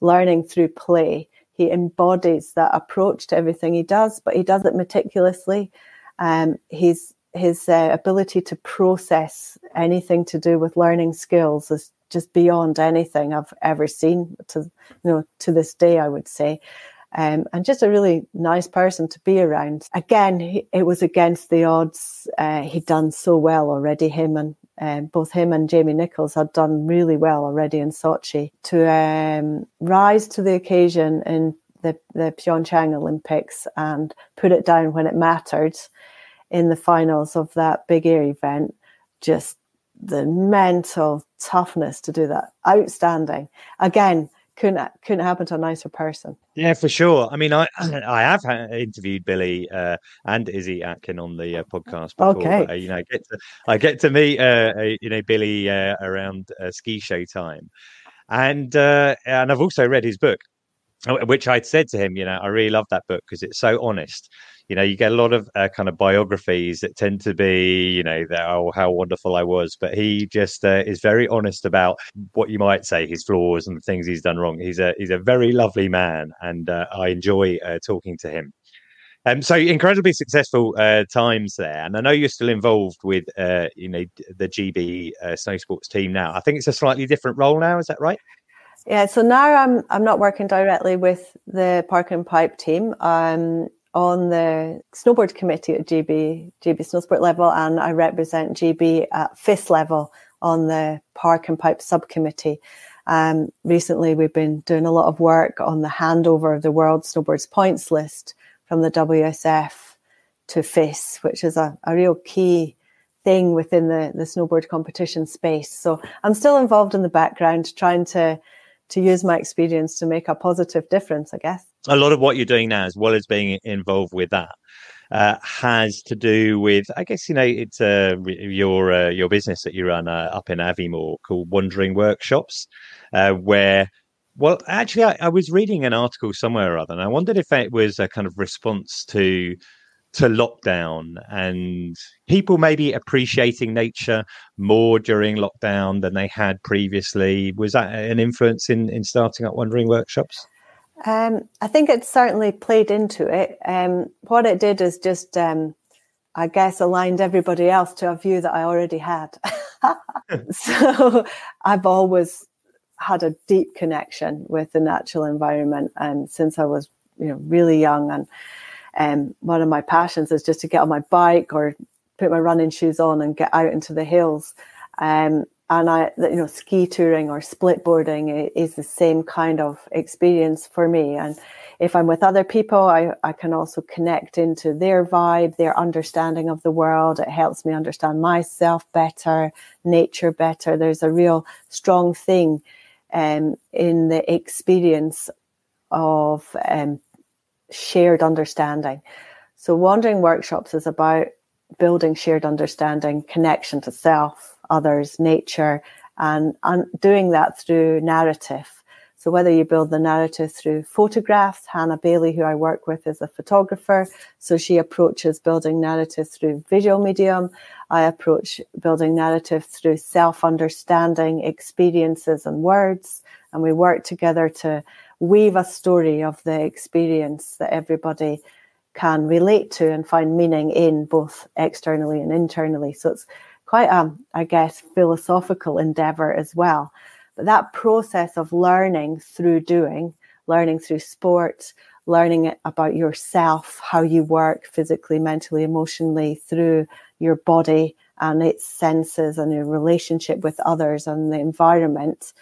learning through play. He embodies that approach to everything he does, but he does it meticulously. Um, his uh, ability to process anything to do with learning skills is just beyond anything I've ever seen to you know to this day I would say. Um, and just a really nice person to be around. Again it was against the odds uh, he'd done so well already him and um, both him and Jamie Nicholls had done really well already in Sochi to um, rise to the occasion in the, the Pyeongchang Olympics and put it down when it mattered in the finals of that big air event. Just the mental toughness to do that. Outstanding. Again, couldn't couldn't happen to a nicer person. Yeah, for sure. I mean, I I have interviewed Billy uh, and Izzy Atkin on the uh, podcast before. Okay. Uh, you know, I get to I get to meet uh, you know Billy uh, around uh, ski show time, and and I've also read his book, which I'd said to him, you know, I really love that book because it's so honest you know you get a lot of uh, kind of biographies that tend to be you know that oh how wonderful i was but he just uh, is very honest about what you might say his flaws and the things he's done wrong he's a he's a very lovely man and uh, i enjoy uh, talking to him um, so incredibly successful uh, times there, and I know you're still involved with uh, you know the GB uh, snow sports team now. I think it's a slightly different role now. Is that right? Yeah. So now I'm I'm not working directly with the Park and Pipe team. Um, on the snowboard committee at GB, GB Snowsport level, and I represent GB at FIS level on the Park and Pipe subcommittee. Um, recently, we've been doing a lot of work on the handover of the World Snowboards Points list from the WSF to FIS, which is a, a real key thing within the, the snowboard competition space. So I'm still involved in the background, trying to to use my experience to make a positive difference, I guess. A lot of what you're doing now, as well as being involved with that, uh, has to do with, I guess, you know, it's uh, your uh, your business that you run uh, up in Aviemore called Wandering Workshops, uh, where, well, actually, I, I, was reading an article somewhere or other, and I wondered if it was a kind of response to to lockdown and people maybe appreciating nature more during lockdown than they had previously. Was that an influence in in starting up Wandering Workshops? Um, I think it certainly played into it. Um, what it did is just, um, I guess, aligned everybody else to a view that I already had. so I've always had a deep connection with the natural environment, and since I was, you know, really young, and um, one of my passions is just to get on my bike or put my running shoes on and get out into the hills. Um, and I, you know, ski touring or split boarding is the same kind of experience for me. And if I'm with other people, I, I can also connect into their vibe, their understanding of the world. It helps me understand myself better, nature better. There's a real strong thing um, in the experience of um, shared understanding. So, wandering workshops is about building shared understanding, connection to self, others, nature, and, and doing that through narrative. So whether you build the narrative through photographs, Hannah Bailey, who I work with, is a photographer. So she approaches building narrative through visual medium. I approach building narrative through self-understanding experiences and words. And we work together to weave a story of the experience that everybody can relate to and find meaning in both externally and internally. So it's quite a, I guess, philosophical endeavor as well. But that process of learning through doing, learning through sport, learning about yourself, how you work physically, mentally, emotionally through your body and its senses and your relationship with others and the environment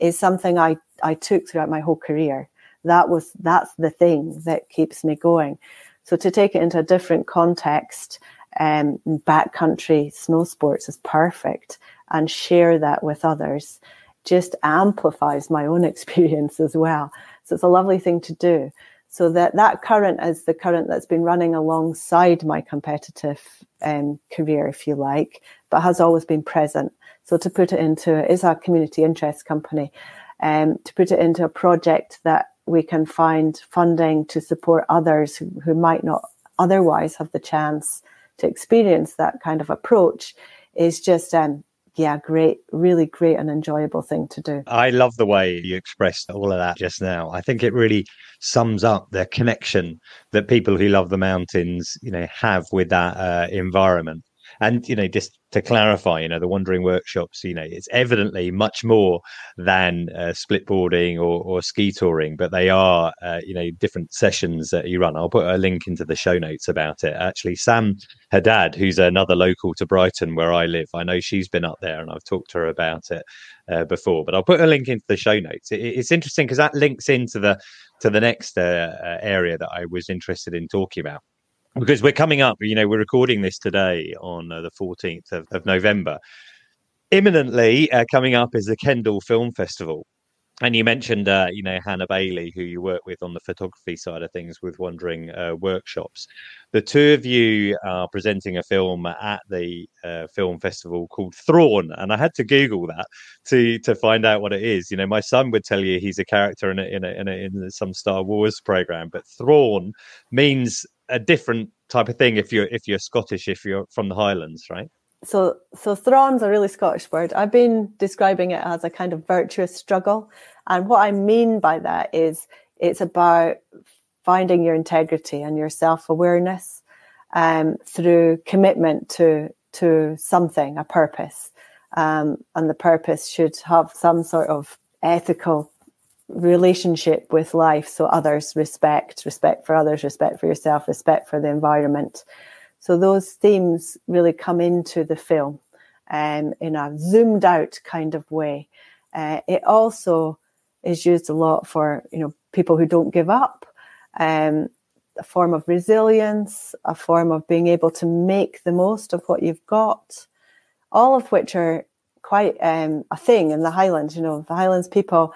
is something I, I took throughout my whole career. That was that's the thing that keeps me going. So to take it into a different context, um, backcountry snow sports is perfect, and share that with others just amplifies my own experience as well. So it's a lovely thing to do. So that that current is the current that's been running alongside my competitive um, career, if you like, but has always been present. So to put it into is a community interest company, um, to put it into a project that we can find funding to support others who, who might not otherwise have the chance to experience that kind of approach is just um, yeah, great, really great and enjoyable thing to do. I love the way you expressed all of that just now. I think it really sums up the connection that people who love the mountains, you know, have with that uh, environment. And you know, just to clarify, you know, the Wandering Workshops, you know, it's evidently much more than uh, split boarding or, or, ski touring, but they are, uh, you know, different sessions that you run. I'll put a link into the show notes about it. Actually, Sam Haddad, who's another local to Brighton where I live, I know she's been up there and I've talked to her about it uh, before. But I'll put a link into the show notes. It, it's interesting because that links into the to the next uh, uh, area that I was interested in talking about because we're coming up, you know, we're recording this today on uh, the 14th of, of, November. Imminently uh, coming up is the Kendal Film Festival. And you mentioned, uh, you know, Hannah Bailey, who you work with on the photography side of things with Wandering uh, Workshops. The two of you are presenting a film at the uh, film festival called Thrawn, and I had to Google that to to find out what it is. You know, my son would tell you he's a character in a, in a, in, a, in some Star Wars program, but Thrawn means a different type of thing if you're if you're Scottish, if you're from the Highlands, right? So so thrawn's a really Scottish word. I've been describing it as a kind of virtuous struggle. And what I mean by that is it's about finding your integrity and your self-awareness um, through commitment to to something, a purpose. Um, and the purpose should have some sort of ethical relationship with life. So others respect, respect for others, respect for yourself, respect for the environment. So those themes really come into the film um, in a zoomed out kind of way. Uh, it also is used a lot for you know people who don't give up, um, a form of resilience, a form of being able to make the most of what you've got, all of which are quite um, a thing in the Highlands. You know, the Highlands people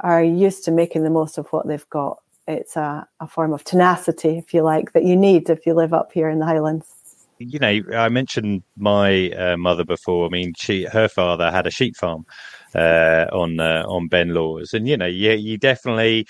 are used to making the most of what they've got. It's a, a form of tenacity, if you like, that you need if you live up here in the Highlands. You know, I mentioned my uh, mother before. I mean, she, her father had a sheep farm uh, on uh, on Ben Lawers, and you know, you, you definitely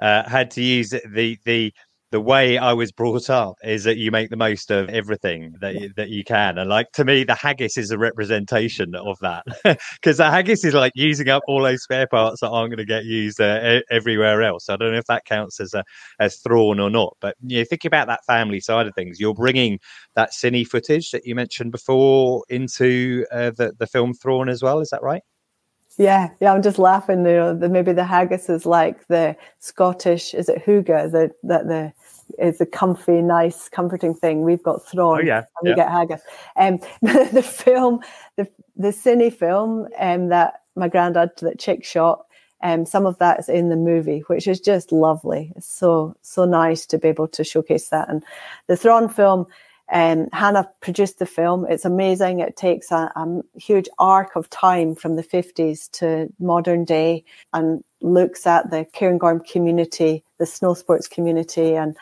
uh, had to use the the the way I was brought up is that you make the most of everything that you, that you can, and like to me, the haggis is a representation of that because the haggis is like using up all those spare parts that aren't going to get used uh, everywhere else. I don't know if that counts as a as thrawn or not, but you know, think about that family side of things. You're bringing that cine footage that you mentioned before into uh, the the film Thrawn as well. Is that right? Yeah, yeah, I'm just laughing. You know, the, maybe the haggis is like the Scottish, is it hygge? The that the is a comfy, nice, comforting thing. We've got thrawn, oh, yeah, and we get haggis. Um, the, the film, the the cine film, um, that my granddad that chick shot. Um, some of that is in the movie, which is just lovely. It's so so nice to be able to showcase that. And the Thrawn film um, Hannah produced the film. It's amazing. It takes a, a, huge arc of time from the 50s to modern day and looks at the Cairngorm community, the snow sports community, and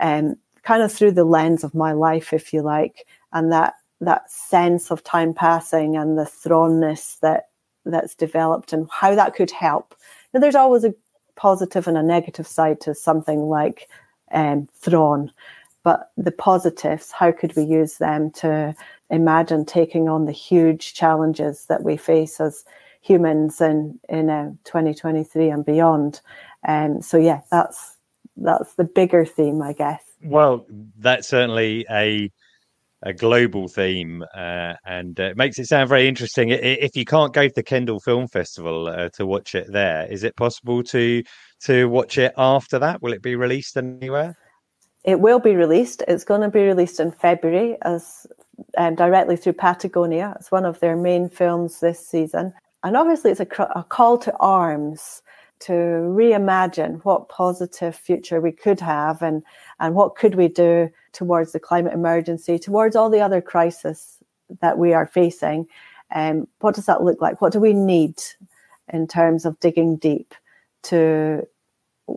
um, kind of through the lens of my life, if you like, and that that sense of time passing and the thrawnness that that's developed and how that could help. Now, there's always a positive and a negative side to something like um, Thrawn but the positives, how could we use them to imagine taking on the huge challenges that we face as humans in in uh, 2023 and beyond? Um, so yeah, that's that's the bigger theme, I guess. Well, that's certainly a a global theme, uh, and uh, it makes it sound very interesting. If you can't go to the Kendal Film Festival uh, to watch it there, is it possible to to watch it after that? Will it be released anywhere? It will be released. It's going to be released in February as um, directly through Patagonia. It's one of their main films this season. And obviously, it's a, a call to arms to reimagine what positive future we could have and, and what could we do towards the climate emergency, towards all the other crises that we are facing. Um, what does that look like? What do we need in terms of digging deep to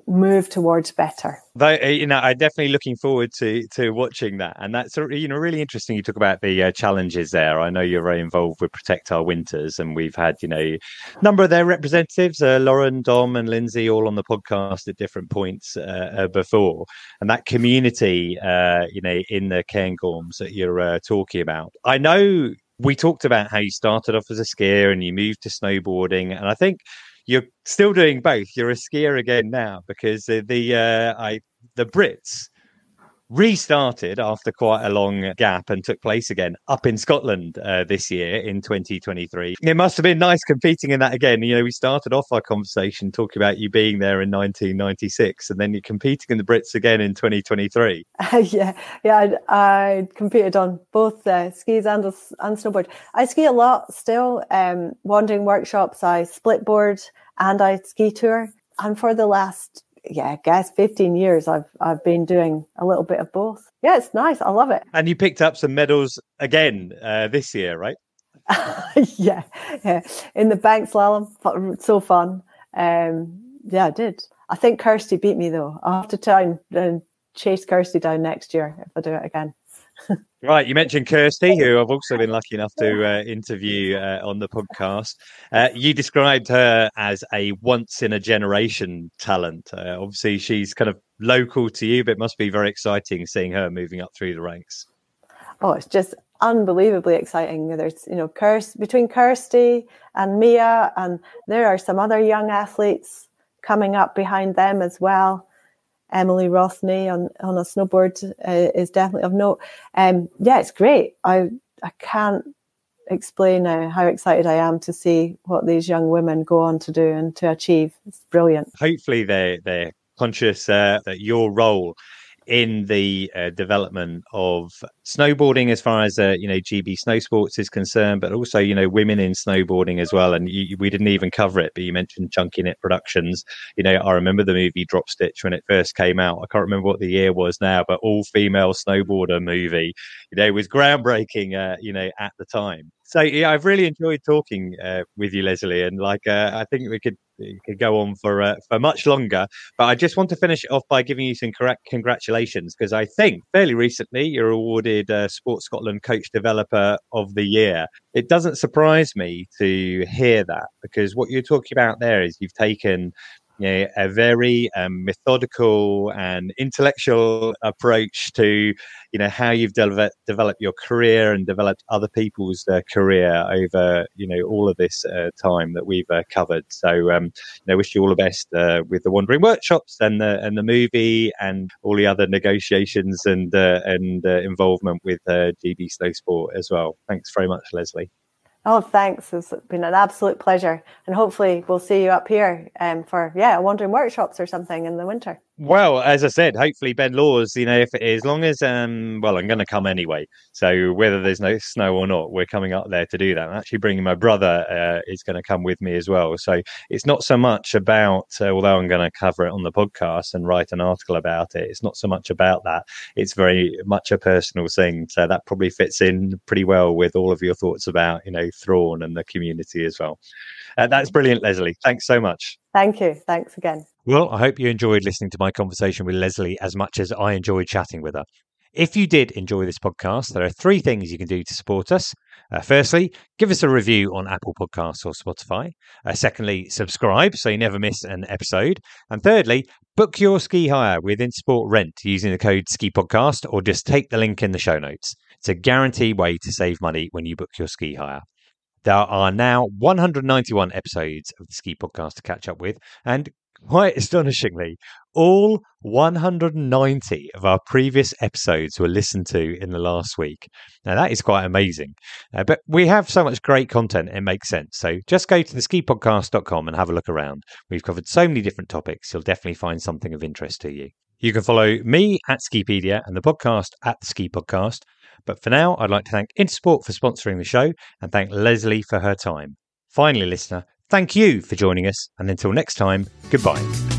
move towards better. Though, uh, you know, I'm definitely looking forward to to watching that, and that's you know really interesting. You talk about the uh, challenges there. I know you're very involved with Protect Our Winters, and we've had you know a number of their representatives, uh, Lauren, Dom, and Lindsay, all on the podcast at different points uh, uh before, and that community, uh, you know, in the Cairngorms that you're talking about. I know we talked about how you started off as a skier and you moved to snowboarding, and I think you're still doing both. You're a skier again now because the, the uh, I the Brits restarted after quite a long gap and took place again up in Scotland uh, this year in 2023. It must have been nice competing in that again. You know, we started off our conversation talking about you being there in 1996 and then you're competing in the Brits again in 2023. Uh, yeah, yeah, I, competed on both uh, skis and, and snowboard. I ski a lot still, um, wandering workshops, I split board and I ski tour. And for the last yeah, I guess 15 years I've I've been doing a little bit of both. Yeah, it's nice. I love it. And you picked up some medals again uh, this year, right? yeah, yeah. In the bank slalom, so fun. Um, yeah, I did. I think Kirsty beat me though. I'll have to try and chase Kirsty down next year if I do it again. right, you mentioned Kirsty, who I've also been lucky enough to uh, interview uh, on the podcast. Uh, you described her as a once in a generation talent. Uh, obviously, she's kind of local to you, but it must be very exciting seeing her moving up through the ranks. Oh, it's just unbelievably exciting. There's, you know, Kirsty, between Kirsty and Mia, and there are some other young athletes coming up behind them as well. Emily Rothney on, on a snowboard uh, is definitely of note. Um, yeah, it's great. I I can't explain uh, how excited I am to see what these young women go on to do and to achieve. It's brilliant. Hopefully, they they're conscious uh, that your role in the uh, development of snowboarding as far as uh, you know GB Snow Sports is concerned, but also you know women in snowboarding as well. And you, we didn't even cover it, but you mentioned Chunky Knit Productions. You know, I remember the movie Drop Stitch when it first came out. I can't remember what the year was now, but all female snowboarder movie. You know, was groundbreaking. Uh, you know, at the time. So yeah, I've really enjoyed talking uh, with you, Lesley, and like uh, I think we could could go on for uh, for much longer. But I just want to finish off by giving you some correct congratulations because I think fairly recently you're awarded uh, Sports Scotland Coach Developer of the Year. It doesn't surprise me to hear that because what you're talking about there is you've taken you know, a very um, methodical and intellectual approach to you know how you've developed developed your career and developed other people's uh, career over you know all of this uh, time that we've uh, covered. So um, you know wish you all the best uh, with the wandering workshops and the and the movie and all the other negotiations and uh, and uh, involvement with GB Snow Sport as well. Thanks very much Lesley Oh, thanks. It's been an absolute pleasure. And hopefully we'll see you up here um, for, yeah, wandering workshops or something in the winter. Well, as I said, hopefully Ben Lawers, you know, if as long as um, well, I'm going to come anyway. So whether there's no snow or not, we're coming up there to do that. I'm actually bringing my brother uh, is going to come with me as well. So it's not so much about, uh, although I'm going to cover it on the podcast and write an article about it. It's not so much about that. It's very much a personal thing. So that probably fits in pretty well with all of your thoughts about, you know, Thrawn and the community as well. Uh, that's brilliant, Lesley. Thanks so much. Thank you. Thanks again. Well, I hope you enjoyed listening to my conversation with Lesley as much as I enjoyed chatting with her. If you did enjoy this podcast, there are three things you can do to support us. Uh, firstly, give us a review on Apple Podcasts or Spotify. Uh, secondly, subscribe so you never miss an episode. And thirdly, book your ski hire with Intersport Rent using the code Ski Podcast or just take the link in the show notes. It's a guaranteed way to save money when you book your ski hire. There are now 191 episodes of the Ski Podcast to catch up with, and quite astonishingly, all 190 of our previous episodes were listened to in the last week. Now, that is quite amazing. Uh, but we have so much great content, it makes sense. So just go to the skipodcast.com and have a look around. We've covered so many different topics, you'll definitely find something of interest to you. You can follow me at Skipedia and the podcast at the Ski Podcast. But for now, I'd like to thank Intersport for sponsoring the show and thank Lesley for her time. Finally, listener, thank you for joining us, and until next time, goodbye.